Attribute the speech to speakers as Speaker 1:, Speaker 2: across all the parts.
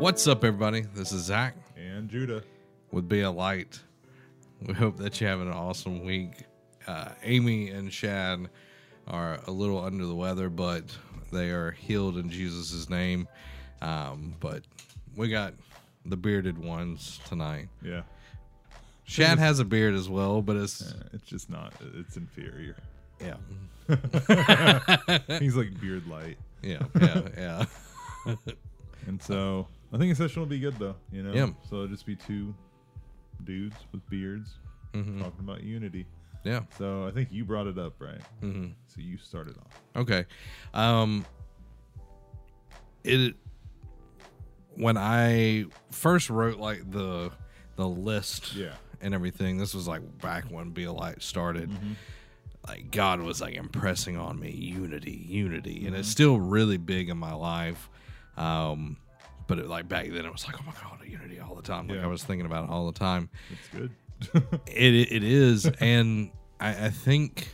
Speaker 1: What's up, everybody? This is Zach
Speaker 2: and Judah.
Speaker 1: with Be a Light. We hope that you're having an awesome week. Uh, Amy and Shad are a little under the weather, but they are healed in Jesus' name. Um, but we got the bearded ones tonight.
Speaker 2: Yeah,
Speaker 1: Shad has a beard as well, but it's
Speaker 2: Uh, it's just not. It's inferior.
Speaker 1: yeah,
Speaker 2: He's like beard light,
Speaker 1: yeah, yeah, yeah.
Speaker 2: and so I think a session will be good though. You know,
Speaker 1: Yeah.
Speaker 2: So it'll just be two dudes with beards
Speaker 1: Mhm.
Speaker 2: talking about unity.
Speaker 1: yeah.
Speaker 2: So I think you brought it up, right?
Speaker 1: Mm-hmm.
Speaker 2: So you started off.
Speaker 1: Okay. Um it when I first wrote like the the list
Speaker 2: Yeah.
Speaker 1: and everything, this was like back when Be a Light started. Like God was like impressing on me unity, unity, and it's still really big in my life. Um but it, like back then, it was like, oh my god, unity all the time. Like
Speaker 2: Yeah.
Speaker 1: I was thinking about it all the time
Speaker 2: It's good.
Speaker 1: it it is and I, I think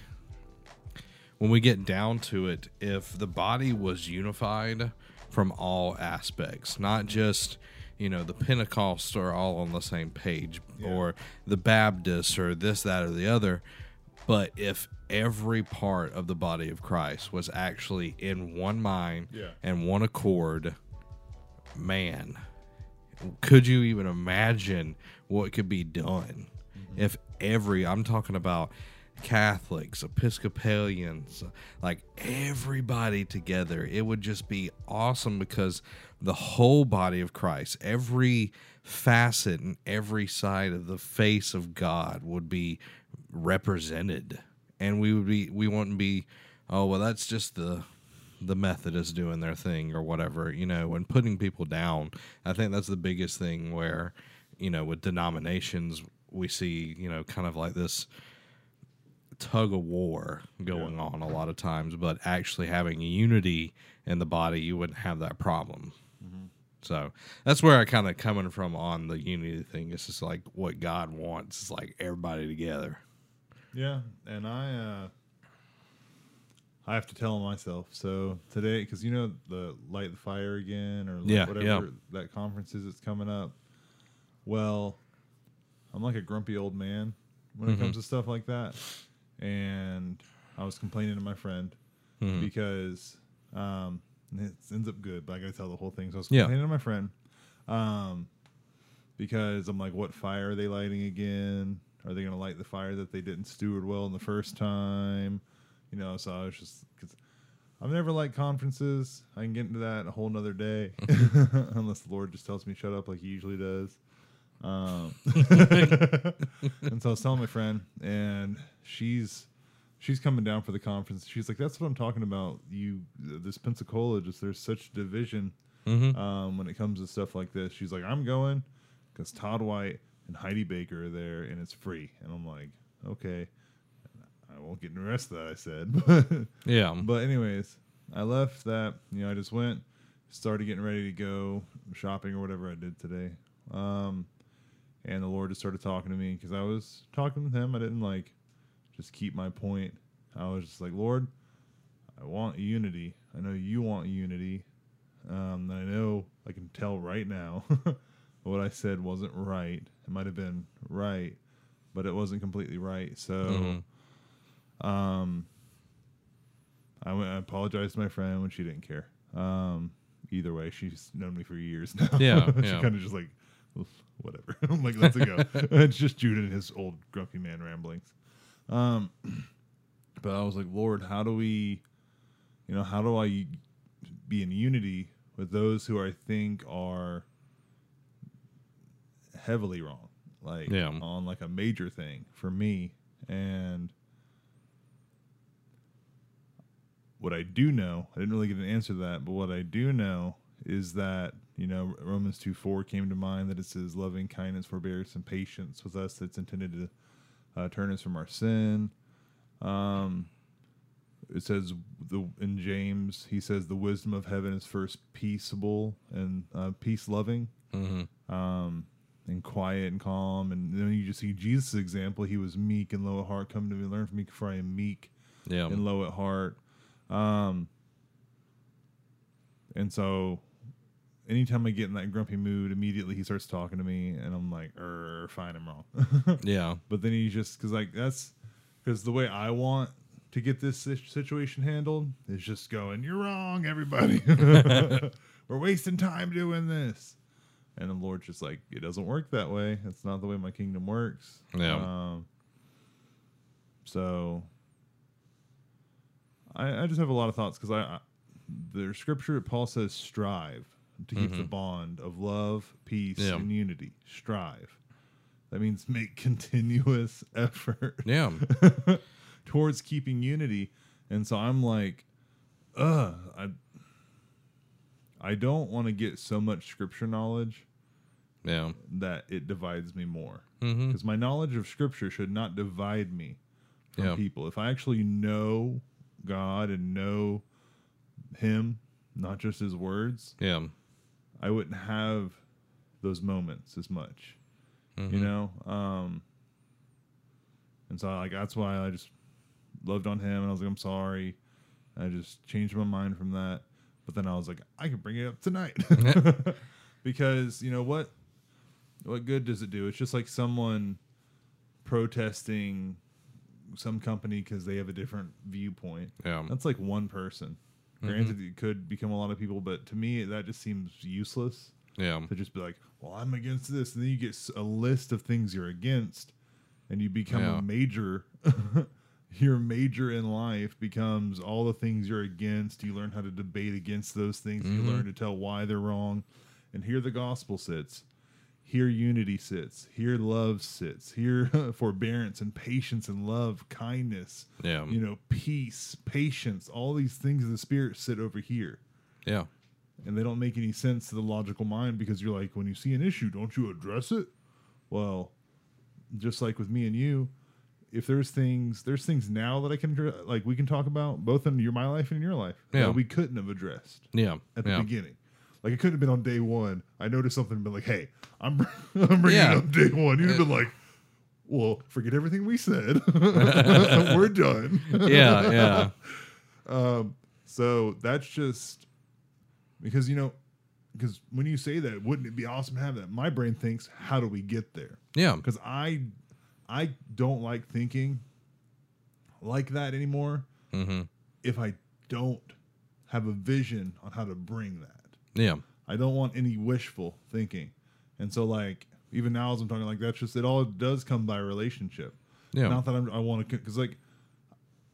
Speaker 1: when we get down to it if the body was unified from all aspects not just you know the pentecostals are all on the same page
Speaker 2: Yeah.
Speaker 1: or the baptists or this that or the other but if every part of the body of christ was actually in one mind
Speaker 2: Yeah.
Speaker 1: and one accord man could you even imagine what could be done mm-hmm. if every I'm talking about Catholics, Episcopalians, like everybody together, it would just be awesome because the whole body of Christ, every facet and every side of the face of God would be represented. And we would be we wouldn't be, oh well that's just the the Methodists doing their thing or whatever, you know, and putting people down. I think that's the biggest thing where, you know, with denominations, we see, you know, kind of like this tug of war going on a lot of times, but actually having unity in the body, you wouldn't have that problem. So that's where I kind of coming from on the unity thing. It's just like what God wants is like everybody together.
Speaker 2: Yeah, and I uh I have to tell myself. So today, because you know the light the fire again, or like
Speaker 1: Yeah,
Speaker 2: whatever
Speaker 1: yeah.
Speaker 2: that conference is that's coming up. Well, I'm like a grumpy old man when
Speaker 1: Mm-hmm.
Speaker 2: it comes to stuff like that, and I was complaining to my friend
Speaker 1: Mm-hmm.
Speaker 2: because um it ends up good, but I got to tell the whole thing. So I was
Speaker 1: Yeah.
Speaker 2: complaining to my friend um because I'm like, what fire are they lighting again? Are they going to light the fire that they didn't steward well in the first time? You know, so I was just because I've never liked conferences. I can get into that a whole nother day, unless the Lord just tells me shut up like He usually does. Um, and so I was telling my friend, and she's she's coming down for the conference. She's like, "That's what I'm talking about. You, this Pensacola, just there's such division
Speaker 1: Mm-hmm.
Speaker 2: um, when it comes to stuff like this." She's like, "I'm going because Todd White and Heidi Baker are there, and it's free." And I'm like, "Okay." I won't get into the rest of that. I said,
Speaker 1: Yeah.
Speaker 2: but anyways, I left that. You know, I just went, started getting ready to go shopping or whatever I did today. Um, and the Lord just started talking to me because I was talking with Him. I didn't like just keep my point. I was just like, Lord, I want unity. I know you want unity. Um, and I know I can tell right now what I said wasn't right. It might have been right, but it wasn't completely right. So.
Speaker 1: Mhm.
Speaker 2: Um, I went. I apologized to my friend when she didn't care. Um, either way, she's known me for years now.
Speaker 1: Yeah,
Speaker 2: she
Speaker 1: yeah.
Speaker 2: kind of just like, whatever. I'm like, let's go. it's just Judah and his old grumpy man ramblings. Um, but I was like, Lord, how do we, you know, how do I be in unity with those who I think are heavily wrong, like
Speaker 1: Yeah.
Speaker 2: on like a major thing for me, and what I do know, I didn't really get an answer to that, but what I do know is that, you know, Romans 2 4 came to mind that it says loving kindness, forbearance, and patience with us that's intended to uh, turn us from our sin. Um, it says the in James, he says the wisdom of heaven is first peaceable and uh, peace loving.
Speaker 1: Mm-hmm.
Speaker 2: Um, and quiet and calm. And then you just see Jesus' example. He was meek and low at heart. Come to me, learn from me, for I am meek
Speaker 1: Yeah.
Speaker 2: and low at heart. Um, and so anytime I get in that grumpy mood, immediately he starts talking to me, and I'm like, er, fine, I'm wrong.
Speaker 1: Yeah.
Speaker 2: but then he just because like that's because the way I want to get this situation handled is just going, you're wrong, everybody. We're wasting time doing this. And the Lord's just like, it doesn't work that way. That's not the way my kingdom works.
Speaker 1: Yeah.
Speaker 2: Um, so I, I just have a lot of thoughts because I, I there's scripture Paul says strive to keep the bond of love, peace,
Speaker 1: Yeah.
Speaker 2: and unity. Strive. That means make continuous effort
Speaker 1: Yeah.
Speaker 2: towards keeping unity. And so I'm like, uh, I I don't want to get so much scripture knowledge
Speaker 1: Yeah.
Speaker 2: that it divides me more.
Speaker 1: Mm-hmm.
Speaker 2: Because my knowledge of scripture should not divide me from
Speaker 1: Yeah.
Speaker 2: people. If I actually know God and know Him, not just His words,
Speaker 1: Yeah.
Speaker 2: I wouldn't have those moments as much.
Speaker 1: Mm-hmm.
Speaker 2: You know? Um and so like that's why I just loved on him and I was like, I'm sorry. I just changed my mind from that. But then I was like, I can bring it up tonight. because, you know what? What good does it do? It's just like someone protesting some company because they have a different viewpoint.
Speaker 1: Yeah.
Speaker 2: That's like one person. Mm-hmm. Granted, it could become a lot of people, but to me, that just seems useless
Speaker 1: Yeah.
Speaker 2: to just be like, well, I'm against this. And then you get a list of things you're against, and you become
Speaker 1: Yeah.
Speaker 2: a major. your major in life becomes all the things you're against. You learn how to debate against those things. You mm-hmm. learn to tell why they're wrong. And here the gospel sits. Here unity sits. Here love sits. Here forbearance and patience and love, kindness,
Speaker 1: Yeah.
Speaker 2: you know, peace, patience, all these things of the spirit sit over here
Speaker 1: Yeah.
Speaker 2: and they don't make any sense to the logical mind because you're like, when you see an issue, don't you address it? Well, just like with me and you, if there's things, there's things now that I can like we can talk about both in your my life and in your life
Speaker 1: Yeah.
Speaker 2: that we couldn't have addressed
Speaker 1: Yeah.
Speaker 2: at the
Speaker 1: yeah.
Speaker 2: beginning. Like it couldn't have been on day one. I noticed something and been like, "Hey, I'm I'm bringing
Speaker 1: Yeah.
Speaker 2: it up day one." You'd have been like, "Well, forget everything we said. We're done."
Speaker 1: Yeah. Yeah.
Speaker 2: Um, so that's just because you know, because when you say that, wouldn't it be awesome to have that? My brain thinks, how do we get there?
Speaker 1: Yeah.
Speaker 2: Because I, I don't like thinking like that anymore.
Speaker 1: Mm-hmm.
Speaker 2: If I don't have a vision on how to bring that,
Speaker 1: Yeah.
Speaker 2: I don't want any wishful thinking. And so, like, even now as I'm talking, like that's just it. All does come by relationship.
Speaker 1: Yeah.
Speaker 2: Not that I'm, I want to, because like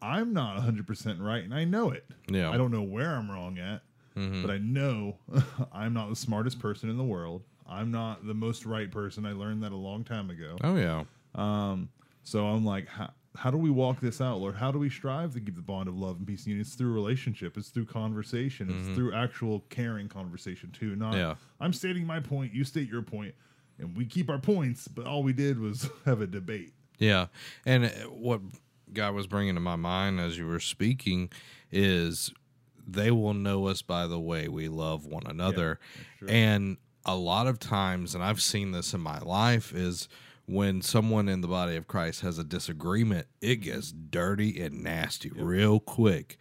Speaker 2: I'm not 100 percent right, and I know it.
Speaker 1: Yeah.
Speaker 2: I don't know where I'm wrong at,
Speaker 1: Mhm.
Speaker 2: but I know I'm not the smartest person in the world. I'm not the most right person. I learned that a long time ago.
Speaker 1: Oh yeah.
Speaker 2: Um, so I'm like, how, do we walk this out, Lord? How do we strive to keep the bond of love and peace and unity? It's through relationship. It's through conversation. It's through actual caring conversation too. Not
Speaker 1: Yeah.
Speaker 2: I'm stating my point, you state your point, and we keep our points, but all we did was have a debate.
Speaker 1: Yeah. And uh, what God was bringing to my mind as you were speaking is they will know us by the way we love one another.
Speaker 2: true.
Speaker 1: and a lot of times, and I've seen this in my life, is when someone in the body of Christ has a disagreement, it gets dirty and nasty real quick.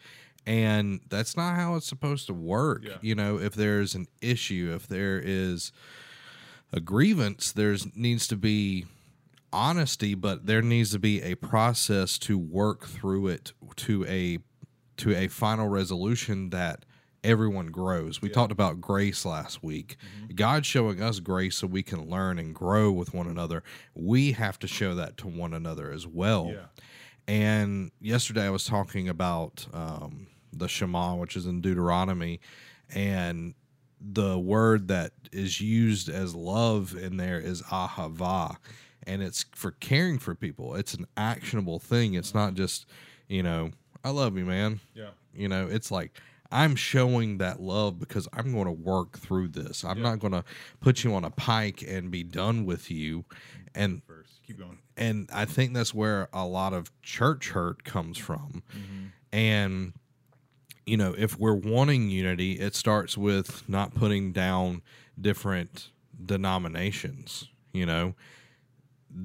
Speaker 1: And that's not how it's supposed to work.
Speaker 2: Yeah.
Speaker 1: You know, if there's an issue, if there is a grievance, there's needs to be honesty, but there needs to be a process to work through it to a to a final resolution that everyone grows. We talked about grace last week. God showing us grace so we can learn and grow with one another. We have to show that to one another as well.
Speaker 2: Yeah.
Speaker 1: And yesterday I was talking about um, the Shema, which is in Deuteronomy, and the word that is used as love in there is ahava, and it's for caring for people. It's an actionable thing. It's not just, you know, I love you, man.
Speaker 2: Yeah.
Speaker 1: You know, it's like I'm showing that love because I'm going to work through this. I'm not going to put you on a pike and be done with you. And
Speaker 2: First, keep going.
Speaker 1: and I think that's where a lot of church hurt comes from. Mm-hmm. And you know, if we're wanting unity, it starts with not putting down different denominations, you know.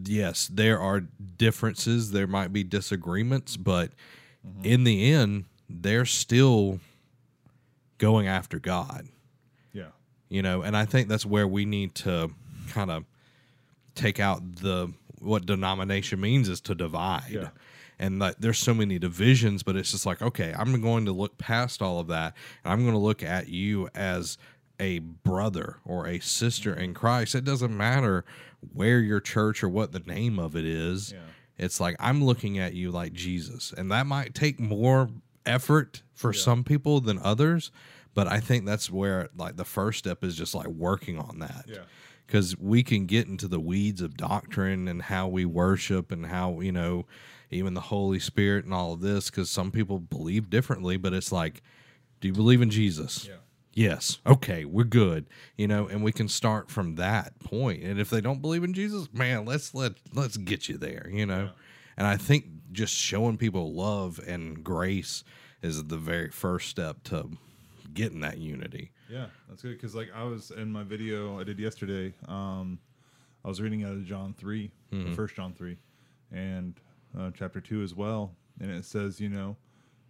Speaker 1: Yes, there are differences, there might be disagreements, but mm-hmm. in the end, they're still going after God.
Speaker 2: Yeah.
Speaker 1: you know, and I think that's where we need to kind of take out the what denomination means is to divide.
Speaker 2: Yeah.
Speaker 1: And like, there's so many divisions, but it's just like, okay, I'm going to look past all of that, and I'm going to look at you as a brother or a sister in Christ. It doesn't matter where your church or what the name of it is.
Speaker 2: Yeah.
Speaker 1: It's like I'm looking at you like Jesus, and that might take more effort for some people than others. But I think that's where like the first step is just like working on that
Speaker 2: Yeah.
Speaker 1: because we can get into the weeds of doctrine and how we worship and how you know even the holy spirit and all of this because some people believe differently but it's like do you believe in jesus
Speaker 2: Yeah.
Speaker 1: yes okay we're good you know and we can start from that point and if they don't believe in jesus man let's let let's get you there you know
Speaker 2: Yeah.
Speaker 1: and i think just showing people love and grace is the very first step to getting that unity
Speaker 2: Yeah, that's good because like I was in my video I did yesterday. Um, I was reading out of John 3 the First John three, and uh, chapter two as well, and it says, you know,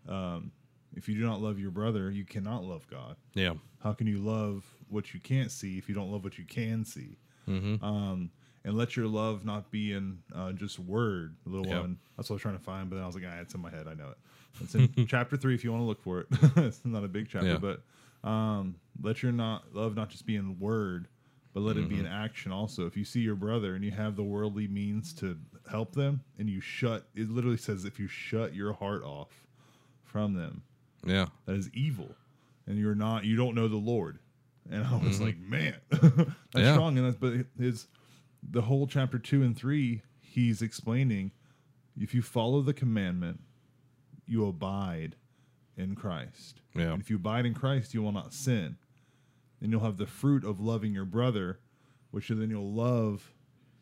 Speaker 2: um, if you do not love your brother, you cannot love God.
Speaker 1: yeah
Speaker 2: How can you love what you can't see if you don't love what you can see?
Speaker 1: mm-hmm.
Speaker 2: Um, and let your love not be in uh, just word, little
Speaker 1: Yeah.
Speaker 2: one. That's what I was trying to find, but then I was like, ah, it's in my head. I know it. It's in chapter three if you want to look for it. it's not a big chapter,
Speaker 1: Yeah.
Speaker 2: but um, let your not love not just be in word, but let it be
Speaker 1: Mm-hmm.
Speaker 2: in action also. If you see your brother and you have the worldly means to help them, and you shut, it literally says if you shut your heart off from them,
Speaker 1: yeah
Speaker 2: that is evil, and you're not, you don't know the Lord. And I was like, man, that's
Speaker 1: Mm-hmm. Yeah.
Speaker 2: strong. And that's but his the whole chapter two and three, he's explaining if you follow the commandment, you abide in Christ.
Speaker 1: Yeah.
Speaker 2: And if you abide in Christ, you will not sin. And you'll have the fruit of loving your brother, which then you'll love.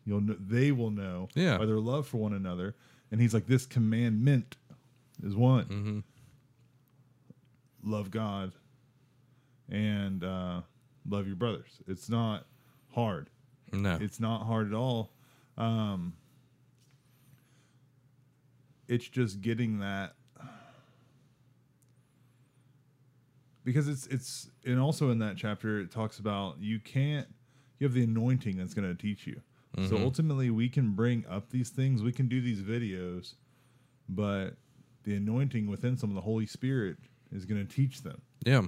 Speaker 2: You'll kn- they will know
Speaker 1: Yeah.
Speaker 2: by their love for one another. And he's like, this commandment is one
Speaker 1: mm-hmm.
Speaker 2: love God and uh, love your brothers. It's not hard.
Speaker 1: No
Speaker 2: It's not hard at all. Um, it's just getting that because it's it's and also in that chapter it talks about you can't you have the anointing that's going to teach you. So ultimately we can bring up these things, we can do these videos, but the anointing within some of the Holy Spirit is going to teach them
Speaker 1: yeah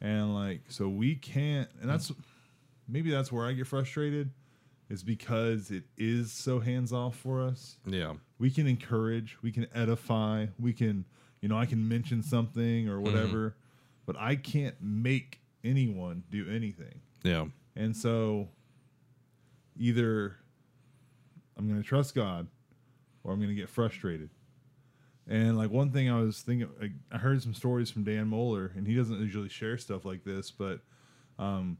Speaker 2: and like so we can't and that's maybe that's where i get frustrated is because it is so hands off for us.
Speaker 1: Yeah.
Speaker 2: We can encourage we can edify we can you know i can mention something or whatever but i can't make anyone do anything.
Speaker 1: Yeah.
Speaker 2: And so either i'm going to trust god or i'm going to get frustrated. And like one thing I was thinking, like, I heard some stories from Dan Mohler, and he doesn't usually share stuff like this, but um,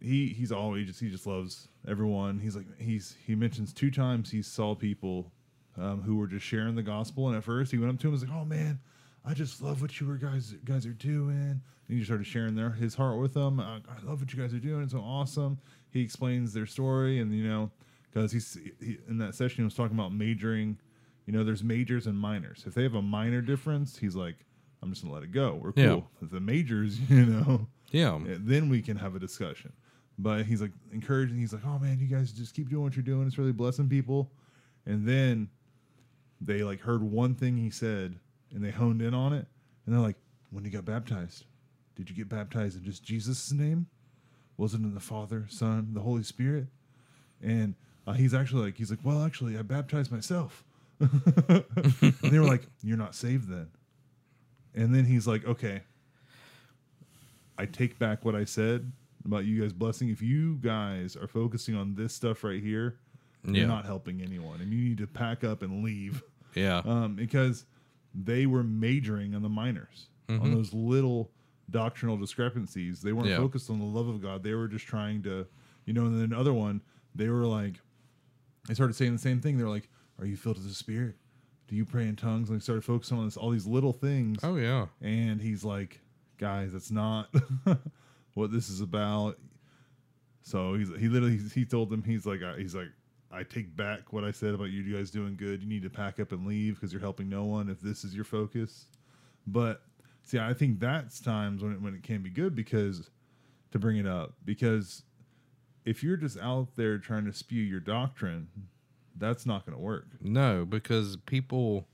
Speaker 2: he he's always just he just loves everyone. He's like he's he mentions two times he saw people um, who were just sharing the gospel, and at first he went up to him and was like, "Oh man, I just love what you guys guys are doing." And he just started sharing their his heart with them. I, I love what you guys are doing. It's so awesome. He explains their story, and you know, because he's he, in that session he was talking about majoring. You know, there's majors and minors. If they have a minor difference, he's like, "I'm just gonna let it go. We're cool."
Speaker 1: Yeah.
Speaker 2: The majors, you know,
Speaker 1: yeah
Speaker 2: then we can have a discussion. But he's like encouraging. He's like, "Oh man, you guys just keep doing what you're doing. It's really blessing people." And then they like heard one thing he said, and they honed in on it, and they're like, "When you got baptized, did you get baptized in just Jesus' name? Wasn't in the Father, Son, the Holy Spirit?" And uh, he's actually like, he's like, "Well, actually, I baptized myself." and they were like, "You're not saved then." And then he's like, "Okay, I take back what I said about you guys blessing. If you guys are focusing on this stuff right here,
Speaker 1: Yeah.
Speaker 2: you're not helping anyone, and you need to pack up and leave
Speaker 1: yeah
Speaker 2: um, because they were majoring on the minors, on those little doctrinal discrepancies. They weren't
Speaker 1: Yeah.
Speaker 2: focused on the love of God. They were just trying to, you know. And then another one, they were like, they started saying the same thing. They're like, "Are you filled with the Spirit? Do you pray in tongues?" And they started focusing on this, all these little things.
Speaker 1: oh yeah
Speaker 2: And he's like, guys, that's not what this is about. So he's he literally he told them he's like I- he's like I take back what I said about you guys doing good. You need to pack up and leave because you're helping no one if this is your focus. But see, I think that's times when it, when it can be good because to bring it up because if you're just out there trying to spew your doctrine, that's not going to work.
Speaker 1: No, because people.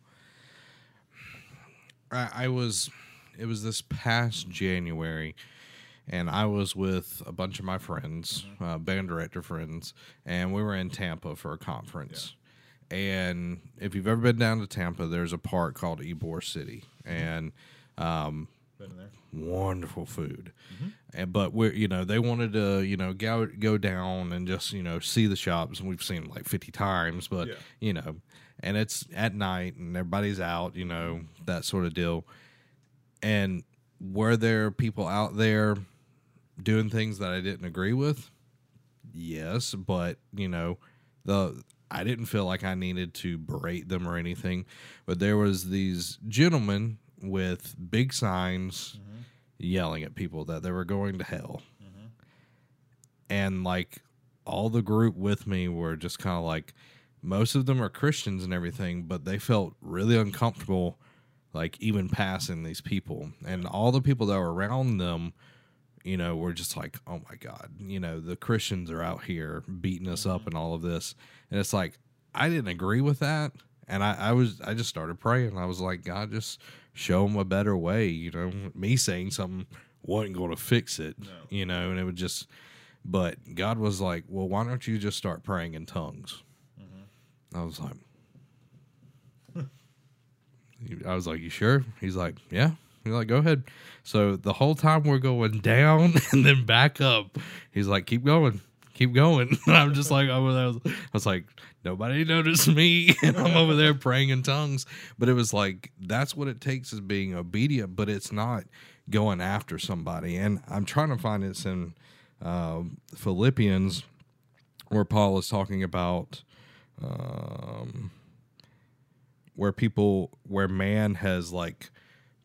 Speaker 1: I, I was. It was this past January, and I was with a bunch of my friends, uh, band director friends, and we were in Tampa for a conference. And if you've ever been down to Tampa, there's a park called Ybor City, and um,
Speaker 2: Been there.
Speaker 1: wonderful food. And but we're you know they wanted to you know go go down and just you know see the shops and we've seen like fifty times, but
Speaker 2: Yeah.
Speaker 1: you know, and it's at night and everybody's out, you know that sort of deal. And were there people out there doing things that I didn't agree with? Yes, but you know the I didn't feel like I needed to berate them or anything, but there was these gentlemen with big signs mm-hmm. yelling at people that they were going to hell. Mm-hmm. And like all the group with me were just kind of like most of them are Christians and everything, but they felt really uncomfortable like even passing these people. And all the people that were around them you know, we're just like, oh my God, you know, the Christians are out here beating us up mm-hmm. and all of this. And it's like, I didn't agree with that. And I, I was, I just started praying. I was like, God, just show them a better way. You know, me saying something wasn't going to fix it, you know, and it would just, but God was like, well, why don't you just start praying in tongues? Mm-hmm. I was like, I was like, you sure? He's like, yeah. He's like, go ahead. So the whole time we're going down and then back up, he's like, keep going, keep going. And I'm just like, I was, I was like, nobody noticed me, and I'm over there praying in tongues. But it was like that's what it takes is being obedient, but it's not going after somebody. And I'm trying to find it's in um Philippians where Paul is talking about. Um, where people where man has like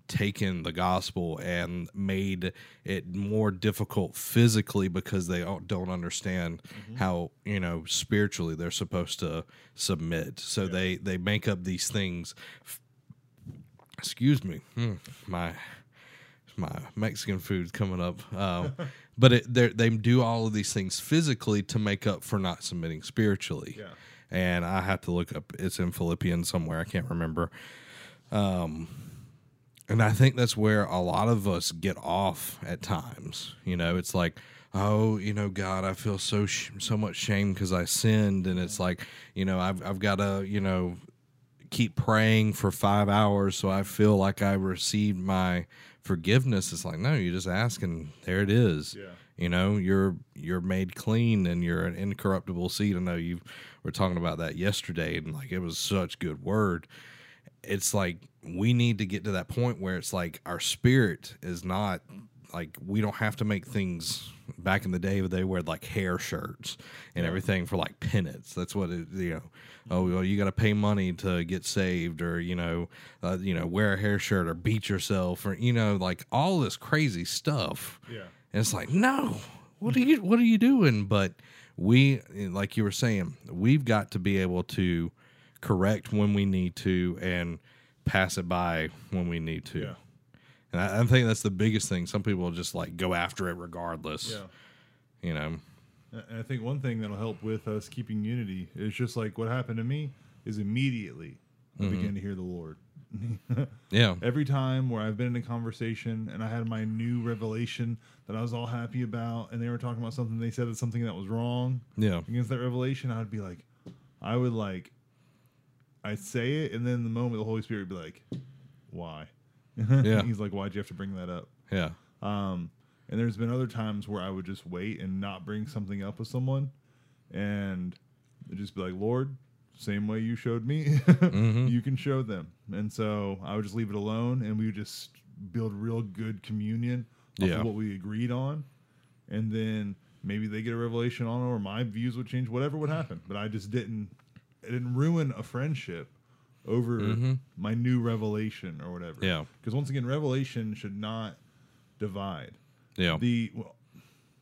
Speaker 1: taken the gospel and made it more difficult physically because they don't- understand how you know spiritually they're supposed to submit so they they make up these things excuse me Hmm, my my Mexican food's coming up. Um, but it, they do all of these things physically to make up for not submitting spiritually.
Speaker 2: Yeah.
Speaker 1: And I have to look up. It's in Philippians somewhere. I can't remember. Um, and I think that's where a lot of us get off at times. You know, it's like, oh, you know, God, I feel so sh- so much shame because I sinned, and it's like, you know, I've I've got to, you know, keep praying for five hours so I feel like I received my forgiveness. It's like, no, you just ask and there it is.
Speaker 2: Yeah.
Speaker 1: You know, you're you're made clean and you're an incorruptible seed. I know you were talking about that yesterday and like it was such good word. It's like we need to get to that point where it's like our spirit is not like we don't have to make things back in the day where they wear like hair shirts and everything for like penance that's what it you know oh well you got to pay money to get saved or you know uh, you know wear a hair shirt or beat yourself or you know like all this crazy stuff
Speaker 2: Yeah.
Speaker 1: and it's like, no, what are you what are you doing? But we like you were saying, we've got to be able to correct when we need to and pass it by when we need to.
Speaker 2: Yeah.
Speaker 1: And I, I think that's the biggest thing. Some people just like go after it regardless.
Speaker 2: Yeah.
Speaker 1: You know.
Speaker 2: And I think one thing that'll help with us keeping unity is just like what happened to me is immediately I mm-hmm. began to hear the Lord.
Speaker 1: Yeah.
Speaker 2: Every time where I've been in a conversation and I had my new revelation that I was all happy about, and they were talking about something, they said it's something that was wrong
Speaker 1: Yeah.
Speaker 2: against that revelation, I would be like, I would like, I'd say it, and then the moment the Holy Spirit would be like, why?
Speaker 1: Yeah.
Speaker 2: He's like, why'd you have to bring that up?
Speaker 1: Yeah.
Speaker 2: Um, and there's been other times where I would just wait and not bring something up with someone, and just be like, Lord, same way you showed me, you can show them. And so I would just leave it alone, and we would just build real good communion off
Speaker 1: Yeah.
Speaker 2: of what we agreed on, and then maybe they get a revelation on, it, or my views would change, whatever would happen. But I just didn't, it didn't ruin a friendship over mm-hmm. my new revelation or whatever.
Speaker 1: Yeah.
Speaker 2: Because once again, revelation should not divide.
Speaker 1: Yeah.
Speaker 2: The well,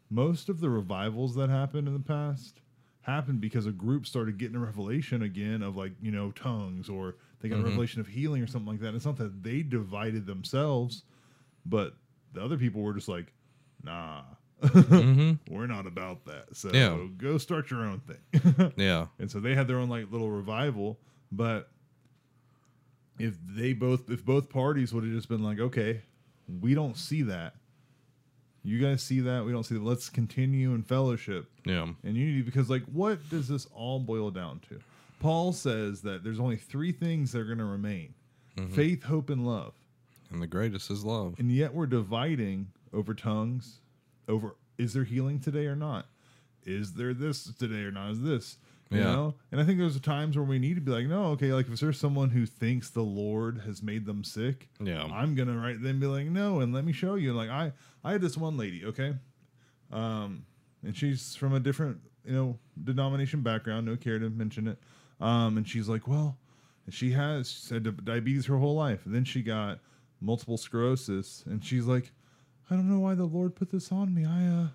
Speaker 2: most of the revivals that happened in the past happened because a group started getting a revelation again of like you know tongues or they got a mm-hmm. revelation of healing or something like that. It's not that they divided themselves, but the other people were just like, nah, Mm-hmm. We're not about that. So
Speaker 1: Yeah.
Speaker 2: go start your own thing.
Speaker 1: Yeah.
Speaker 2: and so they had their own like little revival. But if they both, if both parties would have just been like, okay, we don't see that. You guys see that? We don't see that. Let's continue in fellowship
Speaker 1: Yeah.
Speaker 2: and unity because like what does this all boil down to paul says that there's only three things that are going to remain mm-hmm. faith hope and love
Speaker 1: And the greatest is love.
Speaker 2: and yet we're dividing over tongues over is there healing today or not? Is there this today or not? Is this you
Speaker 1: Yeah.
Speaker 2: know? And i think there's times where we need to be like no okay like if there's someone who thinks the lord has made them sick
Speaker 1: Yeah.
Speaker 2: i'm gonna right then be like no and let me show you. Like i i had this one lady okay? Um and she's from a different you know denomination background no care to mention it. Um and she's like well she has she had diabetes her whole life. And then she got multiple sclerosis. And she's like i don't know why the lord put this on me i uh,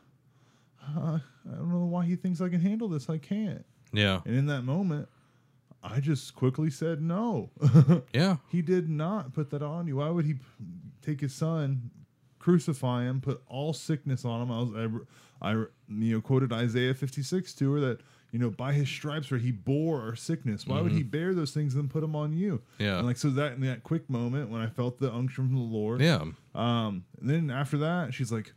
Speaker 2: uh i don't know why he thinks i can handle this i can't
Speaker 1: Yeah.
Speaker 2: and in that moment i just quickly said no
Speaker 1: Yeah.
Speaker 2: he did not put that on you. Why would he p- take his son, crucify him, put all sickness on him? I was, I, I you know, quoted Isaiah 56 to her that, you know, by his stripes where he bore our sickness. Why would he bear those things and then put them on you?
Speaker 1: Mm-hmm. Yeah.
Speaker 2: And like, so that in that quick moment when I felt the unction from the Lord,
Speaker 1: Yeah.
Speaker 2: um, and then after that, she's like,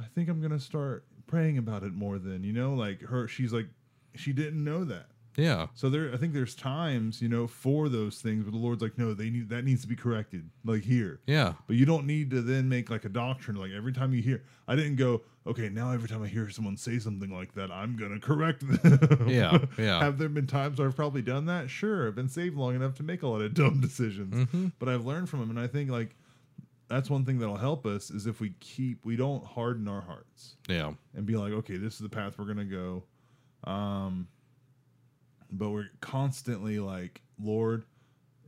Speaker 2: I think I'm going to start praying about it more than, you know, like her, she's like, she didn't know that.
Speaker 1: Yeah.
Speaker 2: So there, I think there's times, you know, for those things where the Lord's like, no, they need that needs to be corrected, like here.
Speaker 1: Yeah.
Speaker 2: But you don't need to then make like a doctrine. Like every time you hear, I didn't go, okay, now every time I hear someone say something like that, I'm gonna correct them.
Speaker 1: Yeah, yeah.
Speaker 2: Have there been times where I've probably done that? Sure, I've been saved long enough to make a lot of dumb decisions,
Speaker 1: Mm-hmm.
Speaker 2: but I've learned from them, and I think like that's one thing that'll help us is if we keep, we don't harden our hearts
Speaker 1: Yeah.
Speaker 2: and be like, okay, this is the path we're gonna go. Um, but we're constantly like, Lord,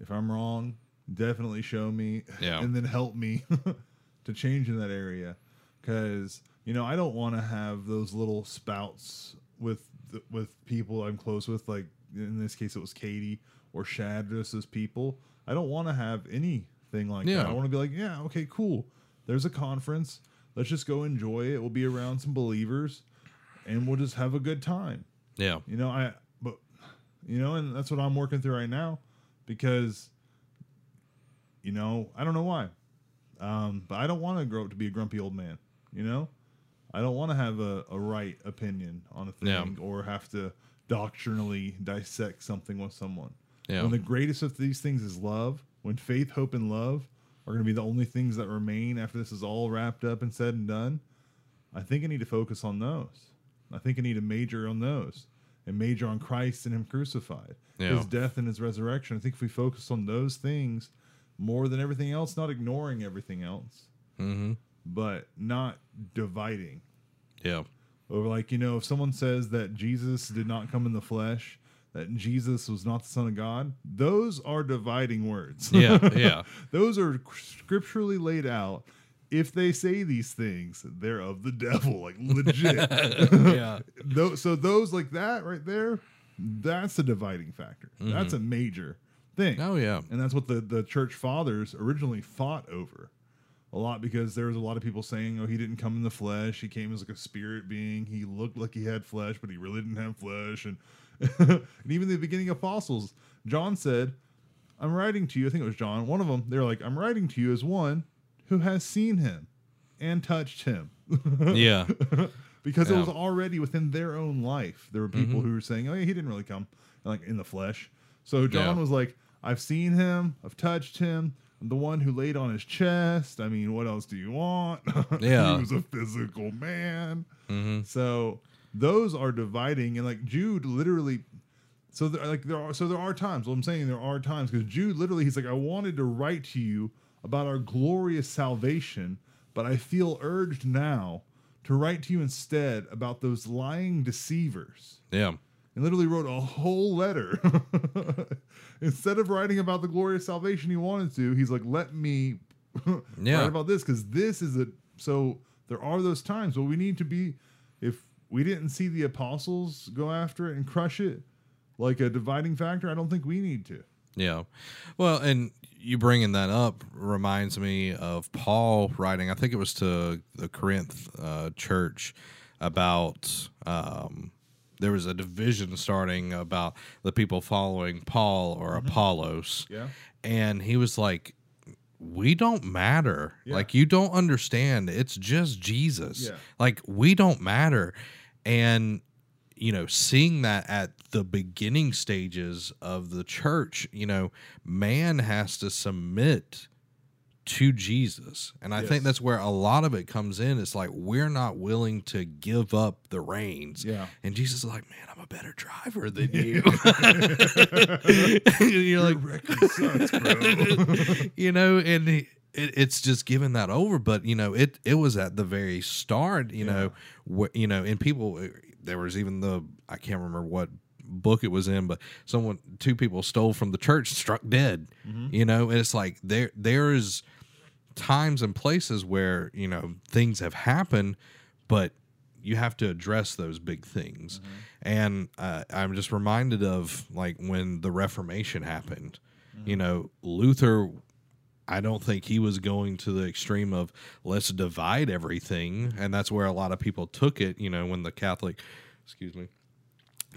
Speaker 2: if I'm wrong, definitely show me,
Speaker 1: Yeah.
Speaker 2: and then help me to change in that area, because you know I don't want to have those little spouts with the, with people I'm close with, like in this case it was Katie or Shad, just as people. I don't want to have anything like
Speaker 1: Yeah.
Speaker 2: that. I want to be like, yeah, okay, cool. There's a conference. Let's just go enjoy it. We'll be around some believers, and we'll just have a good time.
Speaker 1: Yeah.
Speaker 2: You know, I you know, and that's what I'm working through right now because you know, I don't know why. Um, but I don't want to grow up to be a grumpy old man, you know? I don't want to have a, a right opinion on a thing
Speaker 1: Yeah.
Speaker 2: or have to doctrinally dissect something with someone.
Speaker 1: Yeah.
Speaker 2: When the greatest of these things is love, when faith, hope, and love are going to be the only things that remain after this is all wrapped up and said and done, I think I need to focus on those. I think I need to major on those and major on Christ and Him crucified,
Speaker 1: Yeah.
Speaker 2: His death and His resurrection. I think if we focus on those things more than everything else, not ignoring everything else,
Speaker 1: Mm-hmm.
Speaker 2: but not dividing.
Speaker 1: Yeah.
Speaker 2: Or like you know, if someone says that Jesus did not come in the flesh, that Jesus was not the Son of God, those are dividing words.
Speaker 1: Yeah. Yeah.
Speaker 2: those are scripturally laid out. If they say these things, they're of the devil, like legit.
Speaker 1: yeah.
Speaker 2: So those like that right there, that's a dividing factor. Mm-hmm. That's a major thing.
Speaker 1: Oh yeah.
Speaker 2: And that's what the, the church fathers originally fought over a lot because there was a lot of people saying, oh, he didn't come in the flesh. He came as like a spirit being. He looked like he had flesh, but he really didn't have flesh. And, and even the beginning apostles, John said, I'm writing to you. I think it was John. One of them, they're like, I'm writing to you as one who has seen him and touched him.
Speaker 1: Yeah.
Speaker 2: because it was already within their own life. There were people
Speaker 1: Mm-hmm.
Speaker 2: who were saying, "Oh, yeah, he didn't really come like in the flesh." So John
Speaker 1: Yeah.
Speaker 2: was like, "I've seen him. I've touched him. I'm the one who laid on his chest. I mean, what else do you want?"
Speaker 1: Yeah.
Speaker 2: he was a physical man.
Speaker 1: Mm-hmm.
Speaker 2: So those are dividing, and like Jude literally. So there, like there are so there are times. Well, I'm saying there are times because Jude literally he's like, I wanted to write to you about our glorious salvation, but I feel urged now to write to you instead about those lying deceivers.
Speaker 1: Yeah.
Speaker 2: And literally wrote a whole letter. Instead of writing about the glorious salvation he wanted to, he's like, let me
Speaker 1: Yeah.
Speaker 2: write about this because this is a so there are those times where we need to be if we didn't see the apostles go after it and crush it like a dividing factor i don't think we need to
Speaker 1: Yeah. Well, and you bringing that up reminds me of Paul writing. I think it was to the Corinth uh, church about um, there was a division starting about the people following Paul or Apollos.
Speaker 2: Yeah.
Speaker 1: and he was like, "We don't matter.
Speaker 2: Yeah.
Speaker 1: Like you don't understand. It's just Jesus.
Speaker 2: Yeah.
Speaker 1: Like we don't matter." And you know, seeing that at the beginning stages of the church, you know, man has to submit to Jesus. And I
Speaker 2: Yes.
Speaker 1: think that's where a lot of it comes in. It's like we're not willing to give up the reins.
Speaker 2: Yeah.
Speaker 1: And Jesus is like, man, I'm a better driver than you. You're like,
Speaker 2: record sucks, bro.
Speaker 1: you know, and it, it's just giving that over. But you know, it it was at the very start. You know, wh- you know, and people. There was even the I can't remember what book it was in, but someone two people stole from the church, struck dead. Mm-hmm. You know, and it's like there there is times and places where you know things have happened, but you have to address those big things. Mm-hmm. And uh, I'm just reminded of like when the Reformation happened. You mm-hmm. know, Luther. I don't think he was going to the extreme of let's divide everything, and that's where a lot of people took it. You know, when the Catholic, excuse me,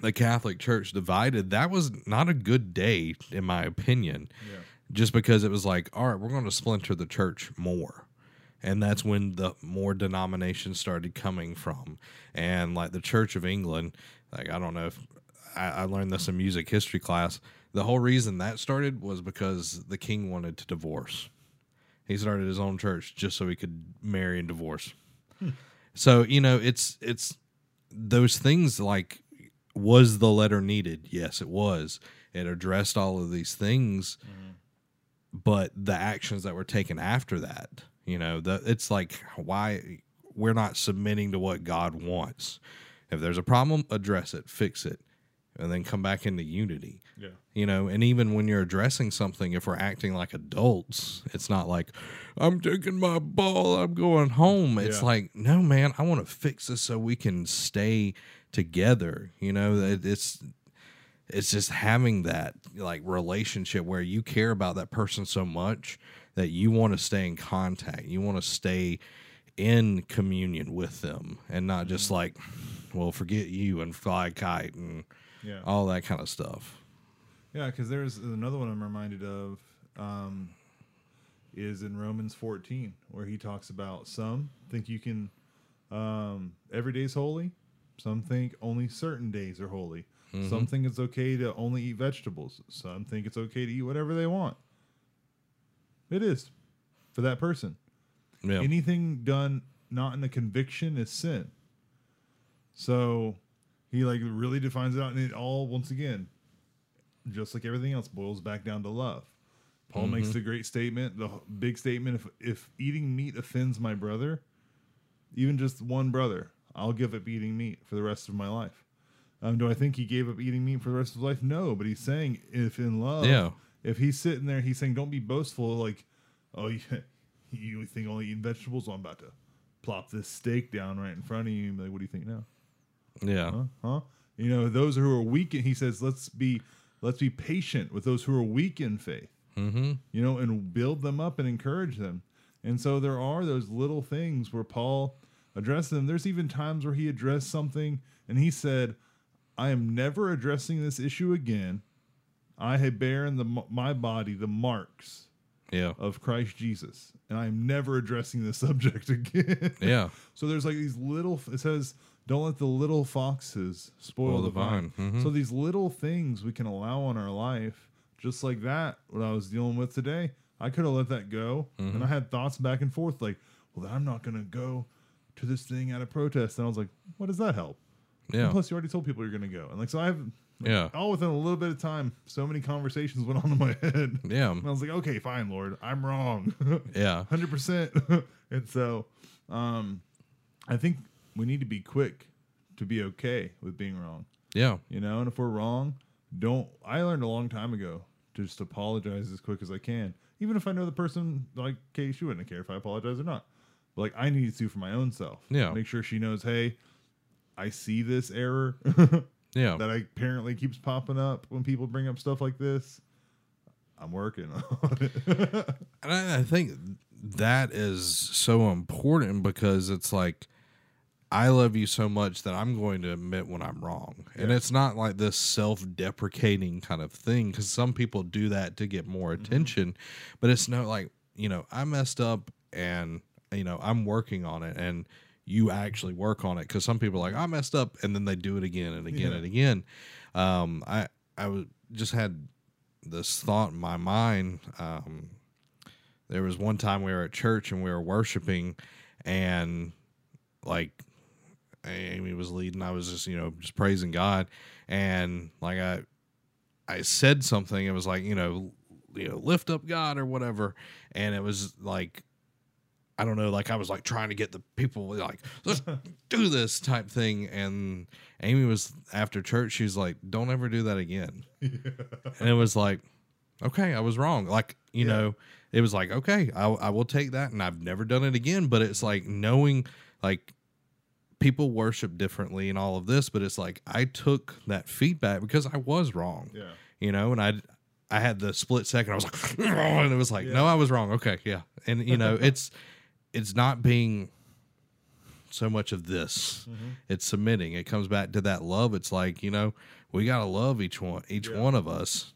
Speaker 1: the Catholic Church divided, that was not a good day, in my opinion
Speaker 2: Yeah.
Speaker 1: just because it was like, all right, we're going to splinter the church more. And that's when the more denominations started coming from. And like the Church of England, like, I don't know if I, I learned this in music history class. The whole reason that started was because the king wanted to divorce. He started his own church just so he could marry and divorce. Hmm. So, you know, it's, it's those things like, was the letter needed? Yes, it was. It addressed all of these things mm-hmm. but the actions that were taken after that you know the, it's like why we're not submitting to what god wants if there's a problem address it fix it and then come back into unity
Speaker 2: Yeah.
Speaker 1: You know and even when you're addressing something if we're acting like adults it's not like i'm taking my ball i'm going home it's
Speaker 2: Yeah.
Speaker 1: like no man i want to fix this so we can stay together you know it's it's just having that like relationship where you care about that person so much that you want to stay in contact you want to stay in communion with them and not just mm-hmm. like well forget you and fly kite and
Speaker 2: Yeah.
Speaker 1: all that kind of stuff
Speaker 2: Yeah, because there's another one I'm reminded of um, is in Romans 14, where he talks about some think you can, um, every day's holy. Some think only certain days are holy. Some think it's okay to only eat vegetables. Some think it's okay to eat whatever they want. It is for that person.
Speaker 1: yeah
Speaker 2: Anything done not in a conviction is sin. So he like really defines it out, and it all once again, just like everything else, boils back down to love. Paul makes the great statement, the big statement: if if eating meat offends my brother, even just one brother, I'll give up eating meat for the rest of my life. Um, do I think he gave up eating meat for the rest of his life? No, but he's saying if in love,
Speaker 1: Yeah.
Speaker 2: if he's sitting there, he's saying, don't be boastful. Like, oh, you, you think only eating vegetables? Well, I'm about to plop this steak down right in front of you. Like, what do you think now?
Speaker 1: yeah
Speaker 2: Huh? Huh? You know, those who are weak. In, he says, let's be let's be patient with those who are weak in faith.
Speaker 1: mm-hmm
Speaker 2: You know, and build them up and encourage them. And so there are those little things where Paul addressed them. There's even times where he addressed something and he said, "I am never addressing this issue again. I have bear in the my body the marks
Speaker 1: yeah
Speaker 2: of Christ Jesus, and I am never addressing this subject again."
Speaker 1: yeah
Speaker 2: So there's like these little. It says, "Don't let the little foxes spoil,
Speaker 1: Spoil
Speaker 2: the,
Speaker 1: the
Speaker 2: vine."
Speaker 1: vine. Mhm.
Speaker 2: So these little things we can allow in our life, just like that. What I was dealing with today, I could have let that go,
Speaker 1: Mm-hmm.
Speaker 2: and I had thoughts back and forth, like, "Well, then I'm not going to go to this thing out of protest." And I was like, "What does that help?" And
Speaker 1: yeah
Speaker 2: plus, you already told people you're going to go, and like, so I have.
Speaker 1: Yeah.
Speaker 2: All within a little bit of time, so many conversations went on in my head.
Speaker 1: yeah
Speaker 2: And I was like, okay, fine, Lord, I'm wrong.
Speaker 1: yeah
Speaker 2: hundred percent. And so, um, I think we need to be quick to be okay with being wrong.
Speaker 1: yeah
Speaker 2: You know, and if we're wrong, don't. I learned a long time ago to just apologize as quick as I can, even if I know the person. Like, okay, she wouldn't care if I apologize or not. But like, I need to for my own self.
Speaker 1: Yeah.
Speaker 2: Make sure she knows. Hey, I see this error
Speaker 1: yeah
Speaker 2: that I apparently keeps popping up when people bring up stuff like this. I'm working on it.
Speaker 1: And I, I think that is so important because it's like I love you so much that I'm going to admit when I'm wrong. And it's not like this self deprecating kind of thing because some people do that to get more mm-hmm. attention. But it's not like, you know, I messed up and, you know, I'm working on it and you actually work on it because some people are like, I messed up and then they do it again and again
Speaker 2: Yeah.
Speaker 1: and again. Um, I, I was just had this thought in my mind. Um, there was one time we were at church and we were worshiping and like Amy was leading I was just you know just praising God and like I I said something it was like you know you know lift up God or whatever and it was like I don't know like I was like trying to get the people like let's do this type thing and Amy was after church she's like don't ever do that again and it was like okay i was wrong like you
Speaker 2: Yeah.
Speaker 1: know it was like okay I, I will take that and i've never done it again but it's like knowing like people worship differently and all of this but it's like i took that feedback because i was wrong
Speaker 2: yeah.
Speaker 1: you know and i i had the split second i was like and it was like
Speaker 2: Yeah.
Speaker 1: no i was wrong okay yeah and you know it's it's not being so much of this
Speaker 2: Mm-hmm.
Speaker 1: it's submitting it comes back to that love it's like you know we got to love each one each
Speaker 2: Yeah.
Speaker 1: one of us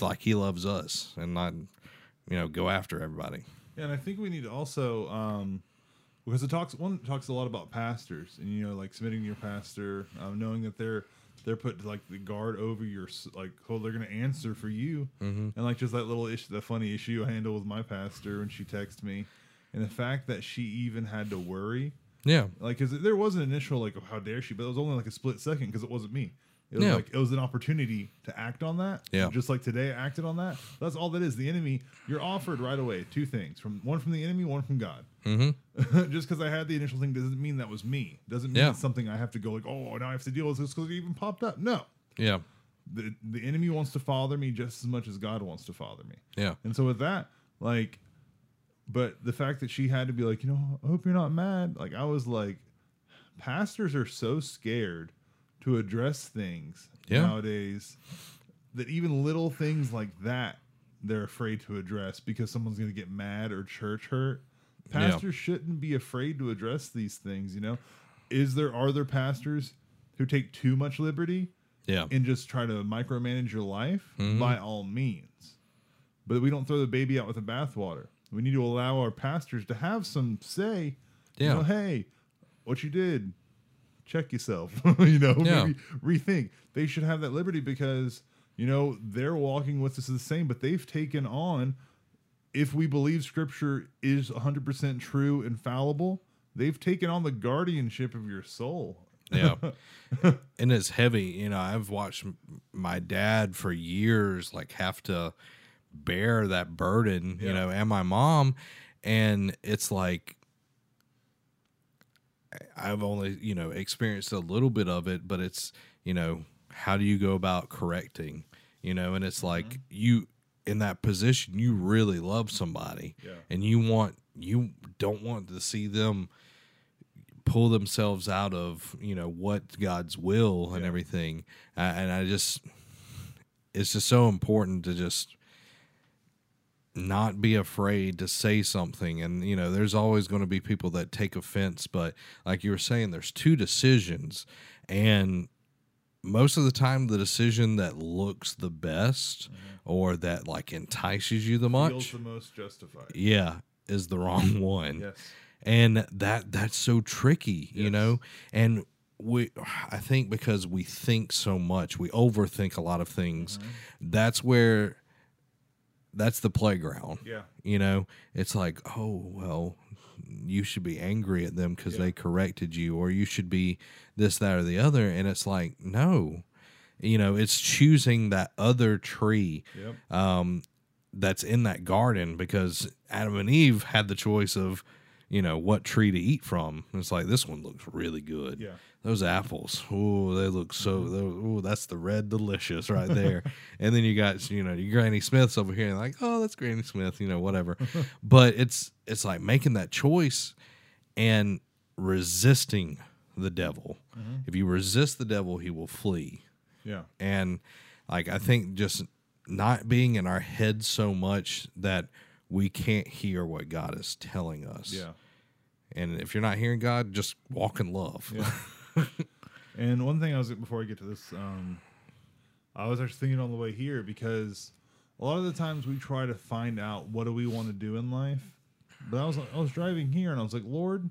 Speaker 1: like he loves us and not you know go after everybody
Speaker 2: Yeah, and I think we need to also um, because it talks one talks a lot about pastors and you know like submitting to your pastor, um, knowing that they're they're put like the guard over your like oh they're gonna answer for you,
Speaker 1: Mhm.
Speaker 2: and like just that little issue, the funny issue I handle with my pastor when she texts me, and the fact that she even had to worry
Speaker 1: yeah
Speaker 2: like because there was an initial like oh, how dare she, but it was only like a split second because it wasn't me. It was
Speaker 1: Yeah.
Speaker 2: like it was an opportunity to act on that.
Speaker 1: Yeah.
Speaker 2: Just like today I acted on that. That's all that is. The enemy, you're offered right away two things. From one from the enemy, one from God.
Speaker 1: mm-hmm
Speaker 2: Just because I had the initial thing doesn't mean that was me. Doesn't mean
Speaker 1: Yeah.
Speaker 2: it's something I have to go like, oh, now I have to deal with this because it even popped up. No.
Speaker 1: yeah
Speaker 2: The the enemy wants to father me just as much as God wants to father me.
Speaker 1: yeah
Speaker 2: And so with that, like, but the fact that she had to be like, you know, I hope you're not mad. Like, I was like, pastors are so scared to address things
Speaker 1: Yeah.
Speaker 2: nowadays that even little things like that they're afraid to address because someone's going to get mad or church hurt.
Speaker 1: Yeah.
Speaker 2: Pastors shouldn't be afraid to address these things. You know, is there are there pastors who take too much liberty?
Speaker 1: yeah
Speaker 2: and just try to micromanage your life,
Speaker 1: Mhm.
Speaker 2: by all means. But we don't throw the baby out with the bathwater. We need to allow our pastors to have some say. You
Speaker 1: Yeah.
Speaker 2: know, hey, what you did, check yourself. you know,
Speaker 1: Yeah.
Speaker 2: maybe rethink. They should have that liberty because you know they're walking with us the same, but they've taken on. If we believe Scripture is 100% true, and infallible, they've taken on the guardianship of your soul.
Speaker 1: yeah and it's heavy you know i've watched my dad for years like have to bear that burden you know and my mom and it's like i've only you know experienced a little bit of it but it's you know how do you go about correcting you know and it's like you in that position you really love somebody
Speaker 2: Yeah.
Speaker 1: and you want you don't want to see them pull themselves out of you know what God's will and
Speaker 2: Yeah.
Speaker 1: everything, uh, and I just it's just so important to just not be afraid to say something and you know there's always going to be people that take offense but like you were saying there's two decisions and most of the time the decision that looks the best or that like entices you the much Feels
Speaker 2: the most justified.
Speaker 1: yeah is the wrong one
Speaker 2: Yes.
Speaker 1: and that that's so tricky you know and we i think because we think so much we overthink a lot of things
Speaker 2: Mm-hmm.
Speaker 1: that's where that's the playground
Speaker 2: Yeah.
Speaker 1: you know it's like oh well you should be angry at them because
Speaker 2: Yeah.
Speaker 1: they corrected you or you should be this that or the other and it's like no you know it's choosing that other tree
Speaker 2: Yep.
Speaker 1: um, that's in that garden because Adam and Eve had the choice of, you know, what tree to eat from. And it's like this one looks really good.
Speaker 2: Yeah.
Speaker 1: Those apples, oh, they look so. Oh, that's the red delicious right there. and then you got, you know, your Granny Smith's over here, and like, oh, that's Granny Smith, you know, whatever. but it's it's like making that choice and resisting the devil. Mm-hmm. If you resist the devil, he will flee
Speaker 2: Yeah.
Speaker 1: and like i think just not being in our head so much that we can't hear what God is telling us.
Speaker 2: Yeah.
Speaker 1: And if you're not hearing God, just walk in love.
Speaker 2: Yeah. and one thing I was before I get to this, um, I was actually thinking on the way here because a lot of the times we try to find out what do we want to do in life. But I was I was driving here and I was like, Lord,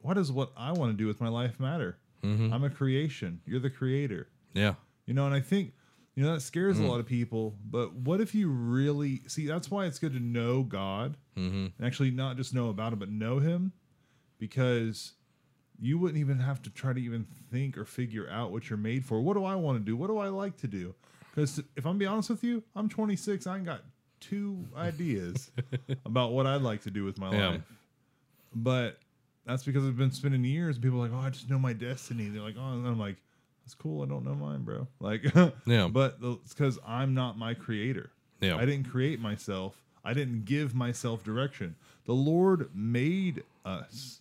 Speaker 2: why does what I want to do with my life matter?
Speaker 1: Mhm.
Speaker 2: I'm a creation. You're the creator.
Speaker 1: Yeah.
Speaker 2: You know, and I think you know that scares
Speaker 1: Mm.
Speaker 2: a lot of people. But what if you really see? That's why it's good to know God
Speaker 1: Mm-hmm.
Speaker 2: and actually not just know about him, but know him, because you wouldn't even have to try to even think or figure out what you're made for. What do I want to do? What do I like to do? Because if I'm be honest with you, I'm 26. I ain't got two ideas about what I'd like to do with my
Speaker 1: Yeah.
Speaker 2: life. But that's because I've been spending years. People are like, oh, I just know my destiny. They're like, oh, and I'm like, that's cool. I don't know mine, bro. Like,
Speaker 1: Yeah.
Speaker 2: But it's because I'm not my creator.
Speaker 1: Yeah.
Speaker 2: I didn't create myself. I didn't give myself direction. The Lord made us.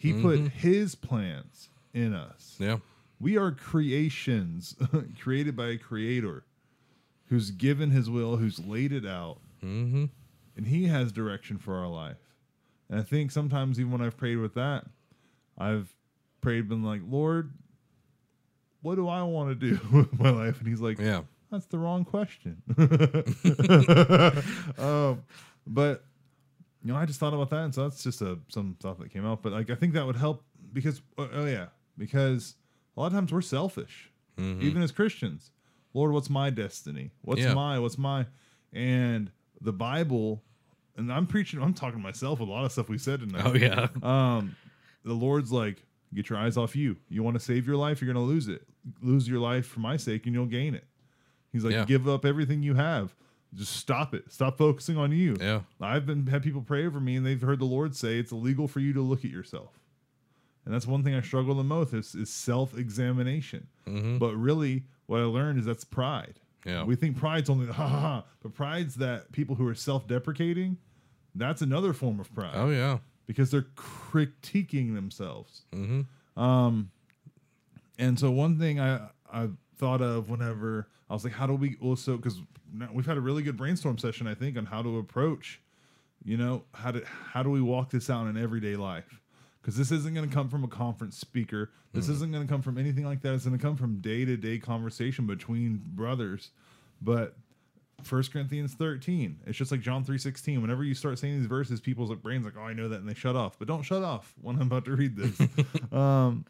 Speaker 2: He put his plans in us.
Speaker 1: Yeah.
Speaker 2: We are creations created by a creator who's given his will, who's laid it out,
Speaker 1: Mm-hmm.
Speaker 2: and he has direction for our life. And I think sometimes even when I've prayed with that, I've prayed been like, Lord, what do I want to do with my life? And he's like,
Speaker 1: Yeah.
Speaker 2: that's the wrong question. um, but you know, I just thought about that, and so that's just a some thought that came out. But like, I think that would help because oh, oh yeah, because a lot of times we're selfish,
Speaker 1: Mhm.
Speaker 2: even as Christians. Lord, what's my destiny? What's
Speaker 1: Yeah.
Speaker 2: my what's my and the Bible, and I'm preaching. I'm talking to myself with a lot of stuff we said tonight.
Speaker 1: Oh yeah.
Speaker 2: Um, the Lord's like, get your eyes off you. You want to save your life, you're going to lose it. Lose your life for my sake, and you'll gain it. He's like,
Speaker 1: Yeah.
Speaker 2: give up everything you have. Just stop it. Stop focusing on you.
Speaker 1: Yeah.
Speaker 2: I've been had people pray over me, and they've heard the Lord say it's illegal for you to look at yourself. And that's one thing I struggle the most is, is self examination.
Speaker 1: Mm-hmm.
Speaker 2: But really, what I learned is that's pride.
Speaker 1: Yeah.
Speaker 2: We think pride's only the ha ha ha, but pride's that people who are self deprecating. That's another form of pride
Speaker 1: Oh yeah.
Speaker 2: because they're critiquing themselves.
Speaker 1: Mm-hmm.
Speaker 2: Um, and so one thing I I thought of whenever I was like, how do we also because we've had a really good brainstorm session I think on how to approach, you know, how to how do we walk this out in everyday life? Because this isn't going to come from a conference speaker. This isn't going to come from anything like that. It's going to come from day to day conversation between brothers. But First Corinthians 13. It's just like John 3:16. Whenever you start saying these verses, people's brains like, "Oh, I know that," and they shut off. But don't shut off when I'm about to read this. um,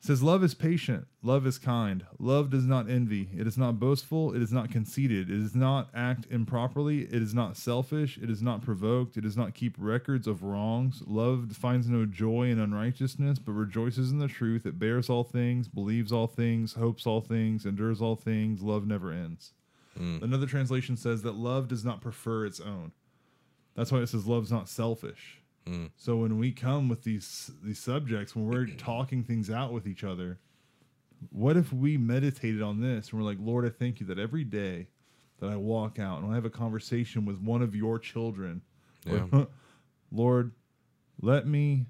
Speaker 2: it says, "Love is patient. Love is kind. Love does not envy. It is not boastful. It is not conceited. It does not act improperly. It is not selfish. It is not provoked. It does not keep records of wrongs. Love finds no joy in unrighteousness, but rejoices in the truth. It bears all things, believes all things, hopes all things, endures all things. Love never ends." Mm. Another translation says that love does not prefer its own. That's why it says love's not selfish. Mm. So when we come with these these subjects, when we're talking things out with each other, what if we meditated on this and we're like, Lord, I thank you that every day that I walk out and I have a conversation with one of your children,
Speaker 1: Yeah.
Speaker 2: Lord, let me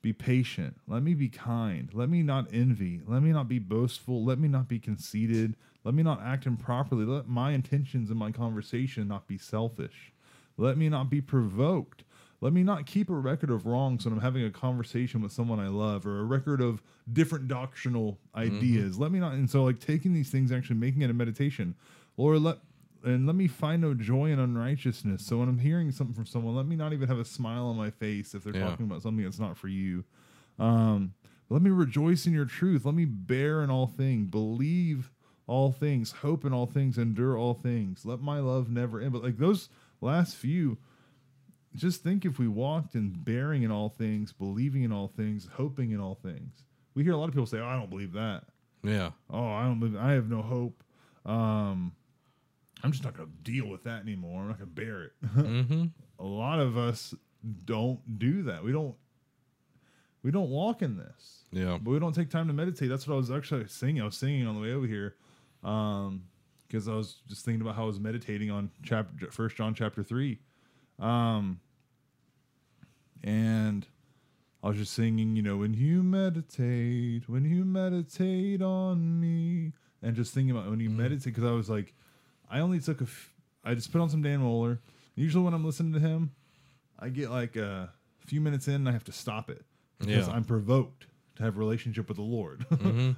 Speaker 2: be patient. Let me be kind. Let me not envy. Let me not be boastful. Let me not be conceited. Let me not act improperly. Let my intentions in my conversation not be selfish. Let me not be provoked. Let me not keep a record of wrongs when I'm having a conversation with someone I love or a record of different doctrinal ideas. Let me not. And so, like, taking these things, actually making it a meditation. Lord, let and let me find no joy in unrighteousness. So when I'm hearing something from someone, let me not even have a smile on my face if they're
Speaker 1: Yeah.
Speaker 2: talking about something that's not for you. Um, let me rejoice in your truth. Let me bear in all things, believe all things, hope in all things, endure all things. Let my love never end. But like those last few, just think if we walked in bearing in all things, believing in all things, hoping in all things. We hear a lot of people say, "Oh, I don't believe that."
Speaker 1: Yeah.
Speaker 2: oh, I don't believe, I have no hope. Um, I'm just not going to deal with that anymore. I'm not going to bear it.
Speaker 1: Mm-hmm.
Speaker 2: a lot of us don't do that. We don't. We don't walk in this,
Speaker 1: Yeah.
Speaker 2: but we don't take time to meditate. That's what I was actually singing. I was singing on the way over here, um, because I was just thinking about how I was meditating on chapter First John chapter three, um, and I was just singing, you know, when you meditate, when you meditate on me, and just thinking about when you mm. meditate because I was like, I only took a, f- I just put on some Dan Mohler. Usually when I'm listening to him, I get like a few minutes in and I have to stop it because
Speaker 1: Yeah.
Speaker 2: I'm provoked to have a relationship with the Lord. Mm-hmm.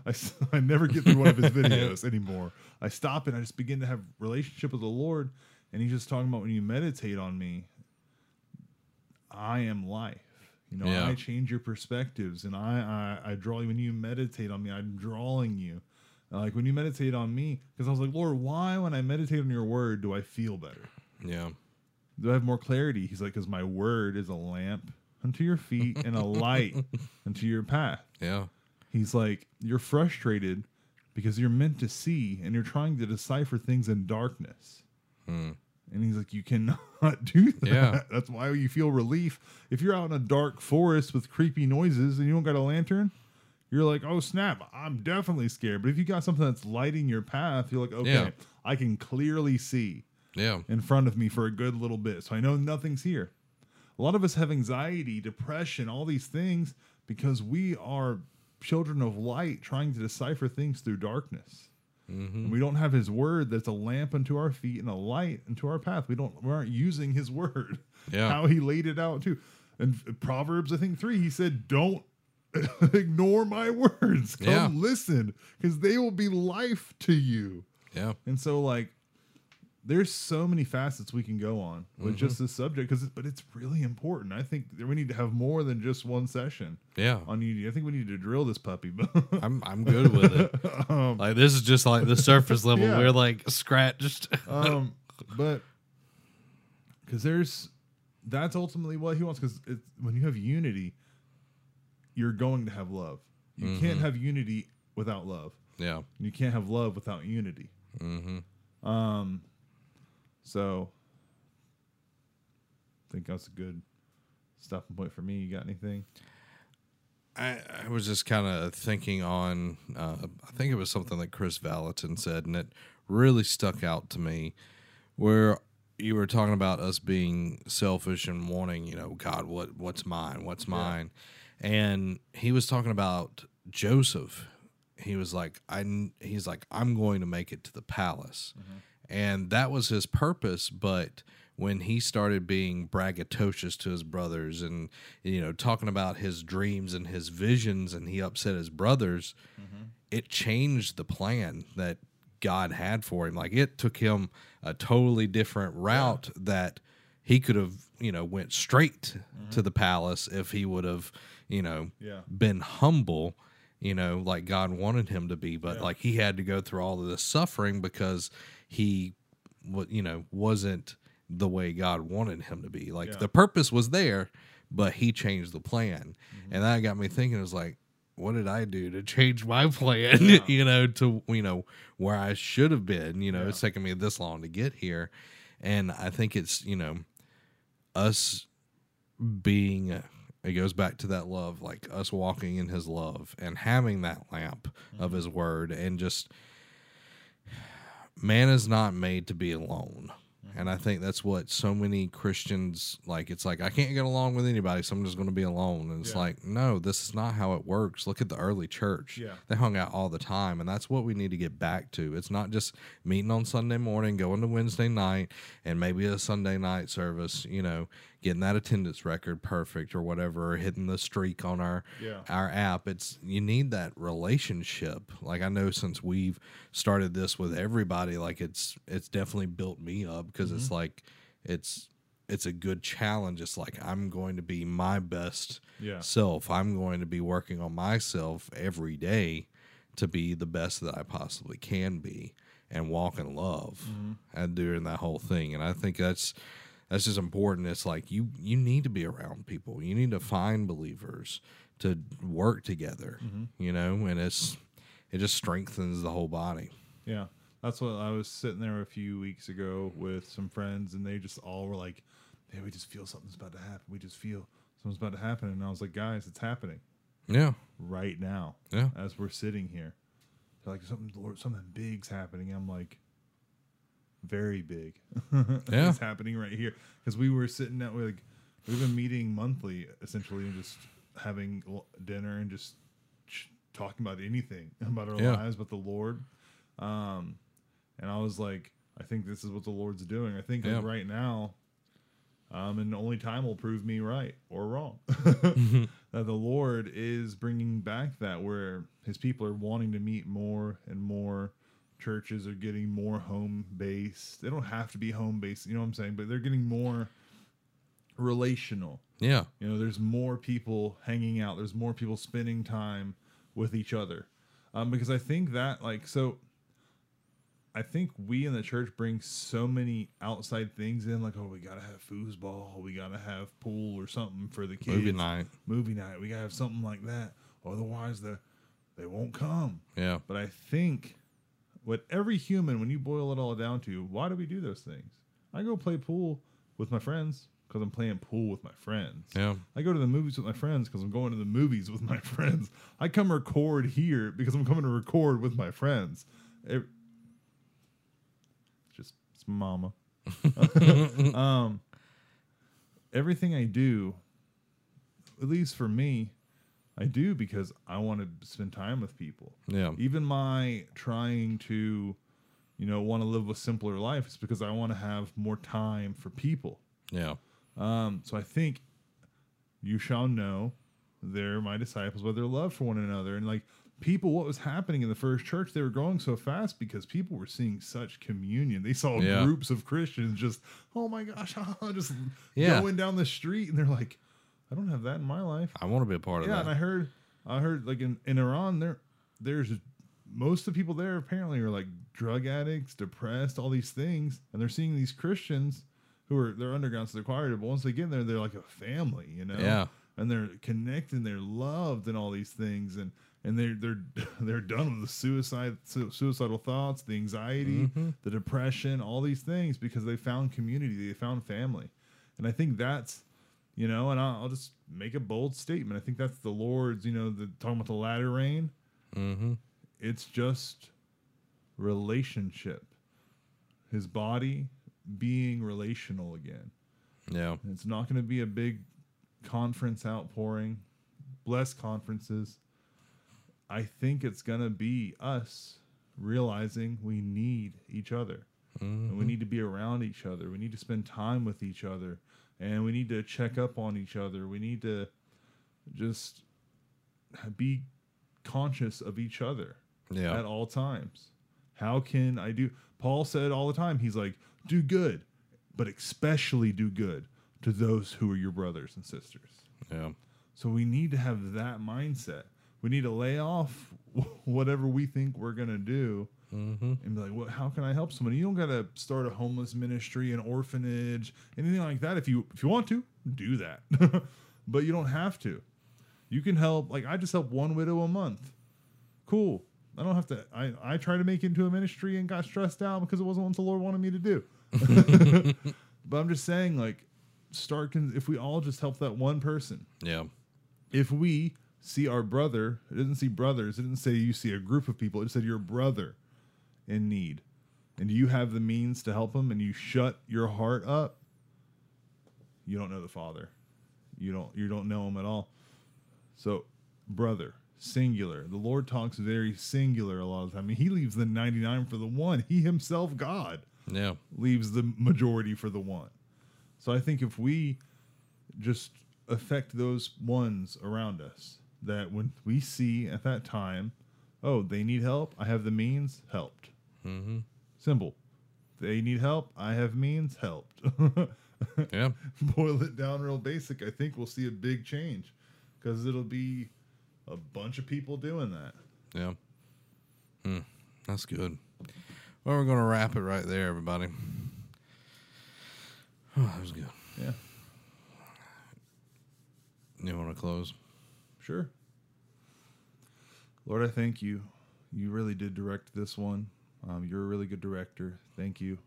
Speaker 2: I I never get through one of his videos anymore. I stop and I just begin to have relationship with the Lord, and he's just talking about when you meditate on me, I am life. You know,
Speaker 1: Yeah.
Speaker 2: I change your perspectives, and I, I I draw you. When you meditate on me, I'm drawing you. Like when you meditate on me, because I was like, Lord, why when I meditate on your word do I feel better?
Speaker 1: Yeah.
Speaker 2: Do I have more clarity? He's like, because my word is a lamp unto your feet and a light unto your path.
Speaker 1: Yeah.
Speaker 2: He's like, you're frustrated because you're meant to see and you're trying to decipher things in darkness.
Speaker 1: Hmm.
Speaker 2: And he's like, you cannot do that.
Speaker 1: Yeah.
Speaker 2: That's why you feel relief. If you're out in a dark forest with creepy noises and you don't got a lantern, you're like, oh snap, I'm definitely scared. But if you got something that's lighting your path, you're like, okay,
Speaker 1: Yeah.
Speaker 2: I can clearly see
Speaker 1: Yeah.
Speaker 2: in front of me for a good little bit. So I know nothing's here. A lot of us have anxiety, depression, all these things because we are children of light trying to decipher things through darkness. Mm-hmm. And we don't have his word that's a lamp unto our feet and a light unto our path. We don't we aren't using his word.
Speaker 1: Yeah.
Speaker 2: How he laid it out too. And Proverbs, I think three, he said, Don't ignore my words. Come
Speaker 1: Yeah.
Speaker 2: listen, because they will be life to you.
Speaker 1: Yeah.
Speaker 2: And so like there's so many facets we can go on with just
Speaker 1: Mm-hmm.
Speaker 2: this subject because but it's really important. I think we need to have more than just one session
Speaker 1: Yeah.
Speaker 2: on Unity. I think we need to drill this puppy.
Speaker 1: I'm I'm good with it. like this is just like the surface level.
Speaker 2: Um, Yeah.
Speaker 1: We're like scratched.
Speaker 2: um but because there's that's ultimately what he wants because when you have unity you're going to have love you
Speaker 1: Mm-hmm.
Speaker 2: can't have unity without love
Speaker 1: yeah.
Speaker 2: you can't have love without unity
Speaker 1: Mm-hmm.
Speaker 2: um so i think that's a good stopping point for me. You got anything?
Speaker 1: I, I was just kind of thinking on, uh, I think it was something that Chris Valentin said, and it really stuck out to me, where you were talking about us being selfish and wanting, you know, God, what what's mine, what's mine, and he was talking about Joseph. He was like, I, he's like, I'm going to make it to the palace, and that was his purpose, but when he started being braggadocious to his brothers and you know talking about his dreams and his visions and he upset his brothers mm-hmm. it changed the plan that god had for him. Like it took him a totally different route that he could have you know went straight to mm-hmm. the palace if he would have you know
Speaker 2: Yeah.
Speaker 1: been humble you know like god wanted him to be. But
Speaker 2: Yeah.
Speaker 1: like he had to go through all of this suffering because he what you know wasn't the way God wanted him to be. Like
Speaker 2: Yeah.
Speaker 1: the purpose was there, but he changed the plan. Mm-hmm. And that got me thinking it was like what did I do to change my plan,
Speaker 2: Yeah.
Speaker 1: you know, to you know where I should have been, you know,
Speaker 2: Yeah.
Speaker 1: it's taken me this long to get here. And I think it's, you know, us being it goes back to that love like us walking in his love and having that lamp of mm-hmm. his word and just man is not made to be alone. And i think that's what so many christians like it's like i can't get along with anybody so i'm just going to be alone. And it's
Speaker 2: Yeah.
Speaker 1: like no this is not how it works. Look at the early church.
Speaker 2: Yeah.
Speaker 1: they hung out all the time and that's what we need to get back to. It's not just meeting on sunday morning going to wednesday night and maybe a sunday night service you know getting that attendance record perfect or whatever or hitting the streak on our
Speaker 2: Yeah.
Speaker 1: our app it's you need that relationship. Like i know since we've started this with everybody like it's it's definitely built me up because it's mm-hmm. like it's it's a good challenge. It's like i'm going to be my best
Speaker 2: Yeah.
Speaker 1: self. I'm going to be working on myself every day to be the best that i possibly can be and walk in love mm-hmm. and during that whole thing. And i think that's that's just important it's like you you need to be around people you need to find believers to work together mm-hmm. you know and it's it just strengthens the whole body
Speaker 2: Yeah. That's what I was sitting there a few weeks ago with some friends, and they just all were like, "Hey, we just feel something's about to happen. We just feel something's about to happen." And I was like, "Guys, it's happening
Speaker 1: yeah
Speaker 2: right now
Speaker 1: yeah
Speaker 2: as we're sitting here." They're like, "Something, Lord, something big's happening." I'm like, "Very big.
Speaker 1: Yeah.
Speaker 2: it's happening right here." Because we were sitting at like we've been meeting monthly, essentially, and just having l- dinner and just ch- talking about anything about our
Speaker 1: Yeah.
Speaker 2: lives, but the Lord. Um, and I was like, I think this is what the Lord's doing. I think
Speaker 1: Yeah.
Speaker 2: like right now, um, and only time will prove me right or wrong. that the Lord is bringing back that where His people are wanting to meet more and more. Churches are getting more home based. They don't have to be home based, you know what I'm saying? But they're getting more relational.
Speaker 1: Yeah.
Speaker 2: You know, there's more people hanging out. There's more people spending time with each other. Um, because I think that, like, so I think we in the church bring so many outside things in, like, oh, we gotta have foosball, we gotta have pool or something for the kids.
Speaker 1: Movie night.
Speaker 2: Movie night. We gotta have something like that. Otherwise, the they won't come.
Speaker 1: Yeah.
Speaker 2: But I think what every human, when you boil it all down to, why do we do those things? I go play pool with my friends because I'm playing pool with my friends.
Speaker 1: Yeah.
Speaker 2: I go to the movies with my friends because I'm going to the movies with my friends. I come record here because I'm coming to record with my friends. Ev- just it's mama. um, everything I do, at least for me, I do because I want to spend time with people.
Speaker 1: Yeah.
Speaker 2: Even my trying to, you know, want to live a simpler life is because I want to have more time for people.
Speaker 1: Yeah.
Speaker 2: Um, so I think you shall know they're my disciples by their love for one another. And like people, what was happening in the first church, they were growing so fast because people were seeing such communion. They saw
Speaker 1: Yeah.
Speaker 2: groups of Christians just, oh my gosh, just
Speaker 1: Yeah.
Speaker 2: going down the street, and they're like, I don't have that in my life.
Speaker 1: I want to be a part of that.
Speaker 2: Yeah, and I heard, I heard like in, in Iran, there, there's most of the people there apparently are like drug addicts, depressed, all these things, and they're seeing these Christians who are they're underground, so they're quiet, but once they get in there, they're like a family, you know?
Speaker 1: Yeah.
Speaker 2: and they're connected, they're loved, and all these things, and and they're they're they're done with the suicide su- suicidal thoughts, the anxiety,
Speaker 1: Mm-hmm.
Speaker 2: the depression, all these things because they found community, they found family, and I think that's you know, and I'll, I'll just make a bold statement. I think that's the Lord's, you know, the talking about the latter rain.
Speaker 1: Mm-hmm.
Speaker 2: It's just relationship. His body being relational again.
Speaker 1: Yeah.
Speaker 2: It's not going to be a big conference outpouring, bless conferences. I think it's going to be us realizing we need each other. And we need to be around each other. We need to spend time with each other. And we need to check up on each other. We need to just be conscious of each other
Speaker 1: Yeah.
Speaker 2: at all times. How can I do? Paul said all the time, he's like, do good, but especially do good to those who are your brothers and sisters.
Speaker 1: Yeah.
Speaker 2: So we need to have that mindset. We need to lay off whatever we think we're going to do
Speaker 1: Mm-hmm.
Speaker 2: and be like, well, how can I help somebody? You don't got to start a homeless ministry, an orphanage, anything like that. If you if you want to, do that, but you don't have to. You can help. Like I just help one widow a month. Cool. I don't have to. I I try to make it into a ministry and got stressed out because it wasn't what the Lord wanted me to do. but I'm just saying, like, start. Con- if we all just help that one person,
Speaker 1: Yeah.
Speaker 2: if we see our brother, it didn't see brothers. It didn't say you see a group of people. It said your brother in need, and you have the means to help them and you shut your heart up. You don't know the Father. You don't. You don't know him at all. So, brother, singular. The Lord talks very singular a lot of the time. I mean, He leaves the ninety-nine for the one. He Himself, God,
Speaker 1: Yeah.
Speaker 2: leaves the majority for the one. So I think if we just affect those ones around us, that when we see at that time, oh, they need help, I have the means, helped.
Speaker 1: Mm-hmm.
Speaker 2: Simple. They need help, I have means, helped.
Speaker 1: Yeah.
Speaker 2: Boil it down real basic. I think we'll see a big change because it'll be a bunch of people doing that.
Speaker 1: Yeah. Hmm. That's good. Well, we're going to wrap it right there, everybody. Oh, that was good.
Speaker 2: Yeah,
Speaker 1: You want to close?
Speaker 2: sure. Lord, I thank you. You really did direct this one. Um, you're a really good director. Thank you.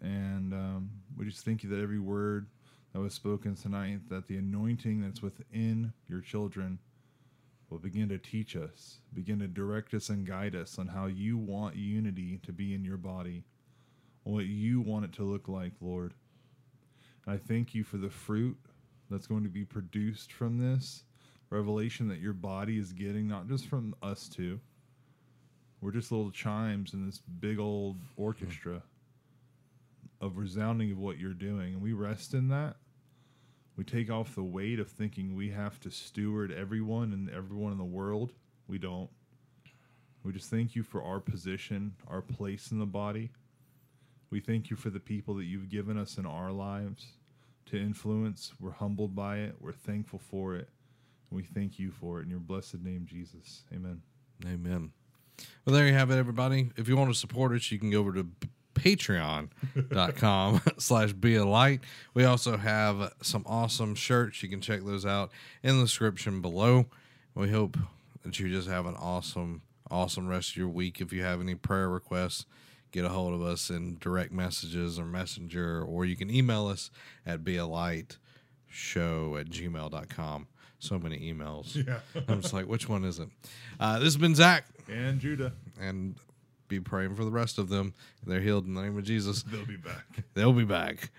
Speaker 2: And um, we just thank you that every word that was spoken tonight, that the anointing that's within your children will begin to teach us, begin to direct us and guide us on how you want unity to be in your body, what you want it to look like, Lord. And I thank you for the fruit that's going to be produced from this revelation that your body is getting, not just from us two, We're just little chimes in this big old orchestra of resounding of what you're doing. And we rest in that. We take off the weight of thinking we have to steward everyone and everyone in the world. We don't. We just thank you for our position, our place in the body. We thank you for the people that you've given us in our lives to influence. We're humbled by it. We're thankful for it. We thank you for it in your blessed name, Jesus. Amen.
Speaker 1: Amen. Well, there you have it, everybody. If you want to support us, you can go over to patreon.com slash be a light. We also have some awesome shirts. You can check those out in the description below. We hope that you just have an awesome, awesome rest of your week. If you have any prayer requests, get a hold of us in direct messages or messenger, or you can email us at be a light show at gmail.com. So many emails.
Speaker 2: Yeah.
Speaker 1: I'm just like, which one is it? Uh, this has been Zach,
Speaker 2: and Judah,
Speaker 1: and be praying for the rest of them. They're healed in the name of Jesus.
Speaker 2: they'll be back.
Speaker 1: They'll be back.